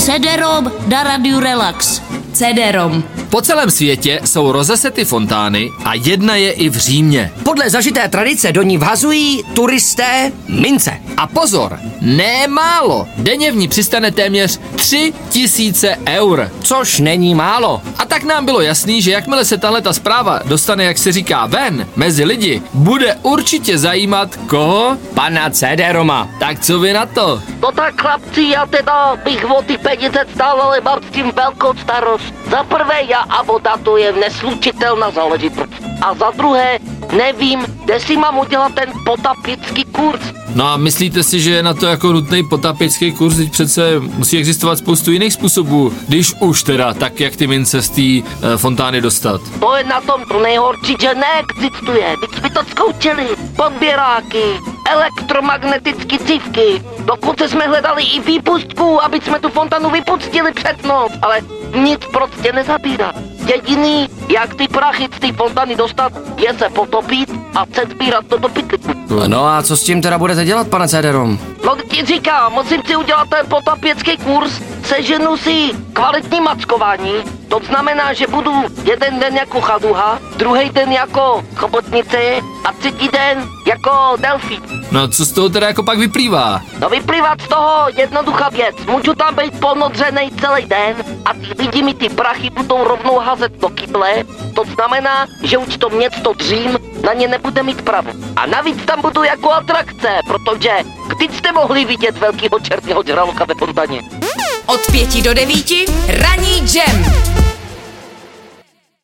CD-ROM na Radio Relax. CD-ROM. Po celém světě jsou rozesety fontány a jedna je i v Římě. Podle zažité tradice do ní vhazují turisté mince. A pozor, ne málo. Denně v ní přistane téměř 3 tisíce eur. Což není málo. A tak nám bylo jasný, že jakmile se tahle ta zpráva dostane, jak se říká, ven, mezi lidi, bude určitě zajímat koho? Pana CD-Roma. Tak co vy na to? No tak chlapci, já teda bych o ty peníze stál, ale mám s tím velkou starost. Za prvé já a voda to je neslučitelná záležitost. A za druhé, nevím, kde si mám udělat ten potapický kurz. No a myslíte si, že je na to jako nutný potapický kurz, teď přece musí existovat spoustu jiných způsobů, když už teda, tak jak ty mince z té e, fontány dostat? To je na tom to nejhorší, že neexistuje. Teď jsme to zkoušeli. Podběráky, elektromagnetické cívky. Dokonce jsme hledali i výpustku, aby jsme tu fontanu vypustili před noc, ale nic prostě nezabírá. Jediný, jak ty prachy z té fontány dostat, je se potopit a se sbírat to do pytlíku. No a co s tím teda budete dělat, pane CD-Rom? No ti říkám, musím si udělat ten potapěcký kurz, seženu si kvalitní mackování, to znamená, že budu jeden den jako chaduha, druhý den jako chobotnice a třetí den jako delfín. No co z toho teda jako pak vyplývá? No vyplývá z toho jednoduchá věc. Můžu tam být ponodřený celý den a ty lidi mi ty prachy budou rovnou házet do kyble. To znamená, že už to město dřím na ně nebude mít pravo. A navíc tam budu jako atrakce, protože kdy jste mohli vidět velkýho černého žraloka ve fontaně? Od pěti do devíti ranní jam.